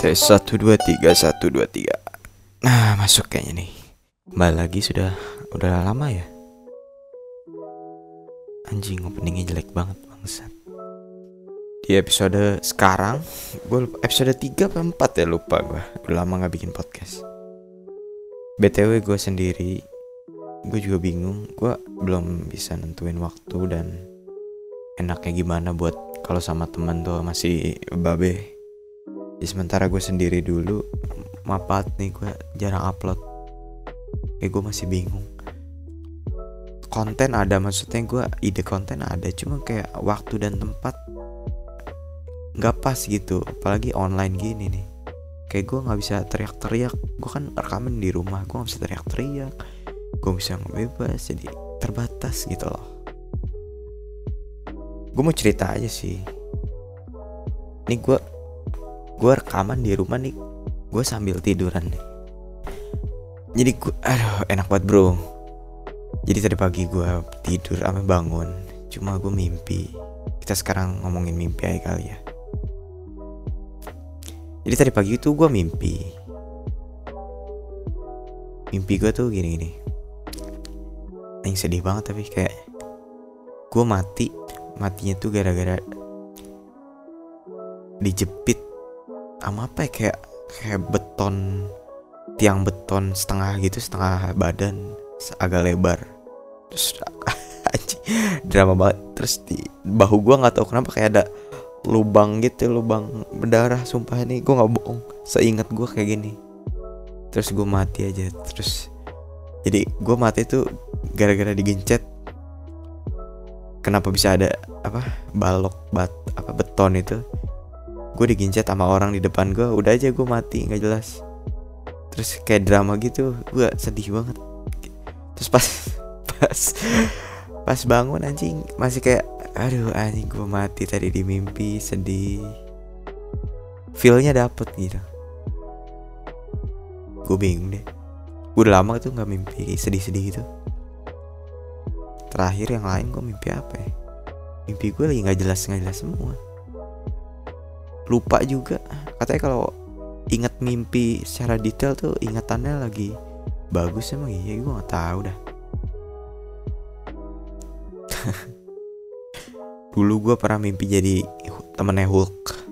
Tes 1 2 3 1 2 3 Nah masuk kayaknya nih. Kembali lagi sudah Udah lama ya? Anjing openingnya jelek banget bangsat. Di episode sekarang Gue episode 3 apa 4 ya? Lupa gue Udah lama gak bikin podcast. BTW gue sendiri Gue juga bingung. Gue belum bisa nentuin waktu dan Enaknya gimana buat kalau sama teman tuh masih babe ya sementara gue sendiri dulu mapat nih gue jarang upload. Ya gue masih bingung. Konten ada maksudnya gue ide konten ada cuma kayak waktu dan tempat nggak pas gitu. Apalagi online gini nih. Kayak gue nggak bisa teriak-teriak. Gue kan rekaman di rumah gue nggak bisa teriak-teriak. Gue bisa ngebebas jadi terbatas gitu loh. Gue mau cerita aja sih. Ini gue gue rekaman di rumah nih gue sambil tiduran nih. Jadi gue aduh enak banget bro. Jadi tadi pagi gue tidur ame bangun cuma gue mimpi. Kita sekarang ngomongin mimpi aja kali ya. Jadi tadi pagi itu gue mimpi. Mimpi gue tuh gini gini. Yang sedih banget tapi kayak gue mati. Matinya tuh gara-gara dijepit sama apa ya kayak kayak beton tiang beton setengah gitu setengah badan agak lebar. Terus drama banget. Terus di bahu gua nggak tahu kenapa kayak ada lubang gitu lubang berdarah sumpah ini gua nggak bohong. Seingat gua kayak gini. Terus gua mati aja terus jadi gua mati tuh gara-gara digencet. Kenapa bisa ada apa balok bat apa beton itu gue digincet sama orang di depan gue udah aja gue mati nggak jelas. Terus kayak drama gitu gue sedih banget. Terus pas pas pas bangun anjing masih kayak aduh anjing gue mati tadi di mimpi sedih. Feelnya dapet gitu. Gue bingung deh. Udah lama tuh nggak mimpi sedih-sedih gitu. Terakhir yang lain gue mimpi apa ya? Mimpi gue lagi nggak jelas nggak jelas semua lupa juga. Katanya kalau ingat mimpi secara detail tuh ingatannya lagi bagus emang iya gue nggak tahu dah. Dulu gue pernah mimpi jadi temennya Hulk.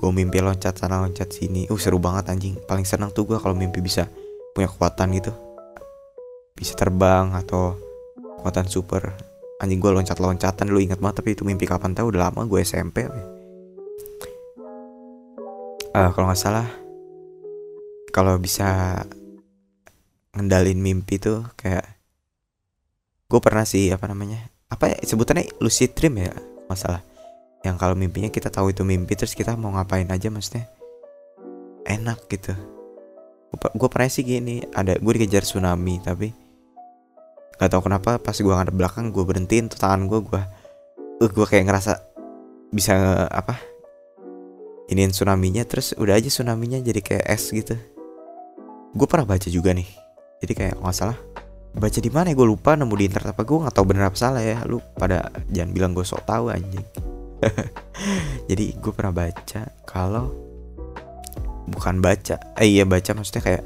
Gue mimpi loncat sana loncat sini. Uh seru banget anjing. Paling senang tuh gue kalau mimpi bisa punya kekuatan gitu. Bisa terbang atau kekuatan super. Anjing gue loncat loncatan lu ingat banget tapi itu mimpi kapan tahu udah lama gue SMP uh, kalau nggak salah kalau bisa ngendalin mimpi tuh kayak gue pernah sih apa namanya apa ya sebutannya lucid dream ya masalah yang kalau mimpinya kita tahu itu mimpi terus kita mau ngapain aja maksudnya enak gitu. Gue pernah sih gini ada gue dikejar tsunami tapi nggak tahu kenapa pas gue ngadep belakang gue berhentiin tuh tangan gue gue uh, gue kayak ngerasa bisa apa iniin tsunami-nya terus udah aja tsunami-nya jadi kayak es gitu. Gue pernah baca juga nih jadi kayak nggak salah. Baca di mana ya? Gue lupa nemu di internet apa gue nggak tahu bener apa salah ya. Lu pada jangan bilang gue sok tahu anjing. Jadi gue pernah baca kalau bukan baca eh iya baca maksudnya kayak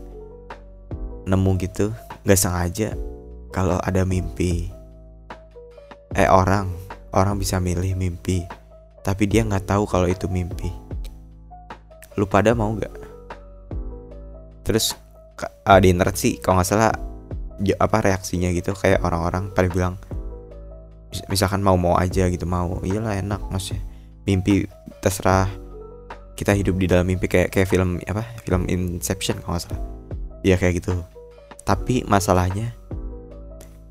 nemu gitu nggak sengaja kalau ada mimpi. Eh orang orang bisa milih mimpi tapi dia nggak tahu kalau itu mimpi lu pada mau nggak? Terus uh, di internet sih kalau nggak salah apa reaksinya gitu kayak orang-orang pada bilang misalkan mau mau aja gitu mau iyalah enak maksudnya. Mimpi terserah kita hidup di dalam mimpi kayak kayak film apa film Inception kalau nggak salah. Ya kayak gitu. Tapi masalahnya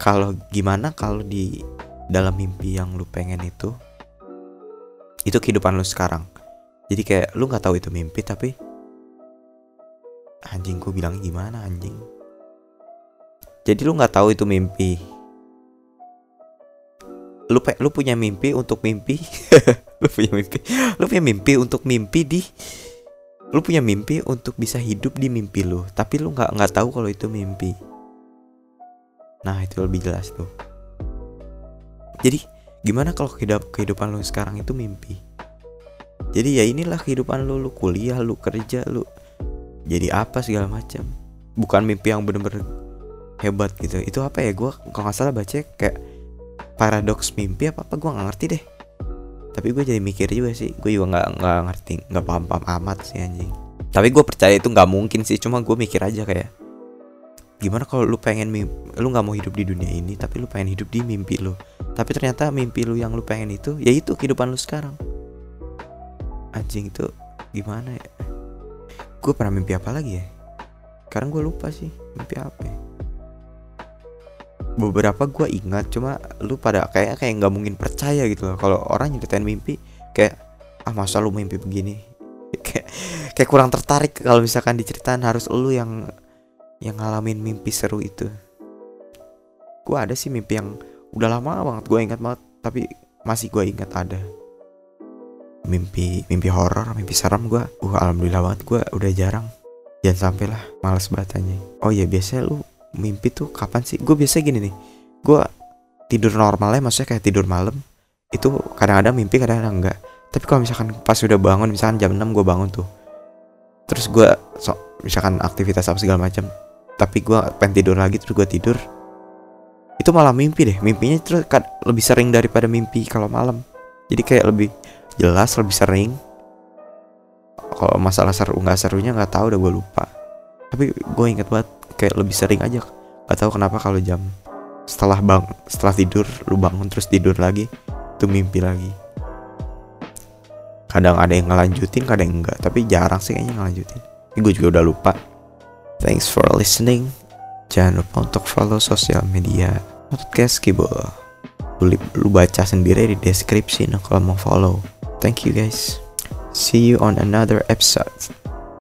kalau gimana kalau di dalam mimpi yang lu pengen itu itu kehidupan lu sekarang jadi kayak lu nggak tahu itu mimpi tapi anjing gue bilang gimana anjing? Jadi lu nggak tahu itu mimpi. Lu pe lu punya mimpi untuk mimpi? Lu punya mimpi? Lu punya mimpi untuk mimpi di lu punya mimpi untuk bisa hidup di mimpi lu tapi lu nggak nggak tahu kalau itu mimpi. Nah itu lebih jelas tuh. Jadi gimana kalau kehidupan lu sekarang itu mimpi jadi ya inilah kehidupan lu lu kuliah lu kerja lu jadi apa segala macam. Bukan mimpi yang bener-bener hebat gitu. Itu apa ya? Gue kalau nggak salah baca kayak paradoks mimpi apa apa gue nggak ngerti deh. Tapi gue jadi mikir juga sih. Gue juga nggak nggak ngerti nggak paham paham amat sih anjing. Tapi gue percaya itu nggak mungkin sih. Cuma gue mikir aja kayak gimana kalau lu pengen mimpi, lu nggak mau hidup di dunia ini tapi lu pengen hidup di mimpi lu. Tapi ternyata mimpi lu yang lu pengen itu ya itu kehidupan lu sekarang anjing itu gimana ya? Gue pernah mimpi apa lagi ya? Sekarang gue lupa sih mimpi apa ya? Beberapa gue ingat cuma lu pada kayak kayak nggak mungkin percaya gitu loh. Kalau orang nyeritain mimpi kayak ah masa lu mimpi begini? Kayak kayak kurang tertarik kalau misalkan diceritain harus lu yang yang ngalamin mimpi seru itu. Gue ada sih mimpi yang udah lama banget gue ingat banget tapi masih gue ingat ada mimpi mimpi horor mimpi serem gue uh alhamdulillah banget gue udah jarang. Jangan sampai lah males batanya oh iya biasanya lu mimpi tuh kapan sih? Gue biasa gini nih gue tidur normalnya maksudnya kayak tidur malam itu kadang-kadang mimpi kadang-kadang enggak. Tapi kalau misalkan pas udah bangun misalkan jam 6 gue bangun tuh terus gue so, misalkan aktivitas apa segala macam tapi gue pengen tidur lagi terus gue tidur itu malah mimpi deh. Mimpinya terus kan lebih sering daripada mimpi kalau malam. Jadi kayak lebih jelas lebih sering. Kalau masalah seru nggak serunya nggak tahu udah gue lupa. Tapi gue inget banget kayak lebih sering aja. Nggak tahu kenapa kalau jam setelah bang setelah tidur lu bangun terus tidur lagi itu mimpi lagi. Kadang ada yang ngelanjutin kadang enggak. Tapi jarang sih kayaknya ngelanjutin. Ini gue juga udah lupa. Thanks for listening. Jangan lupa untuk follow sosial media podcast Kibo. Lu, lu baca sendiri di deskripsi nah kalau mau follow. Thank you guys. See you on another episode.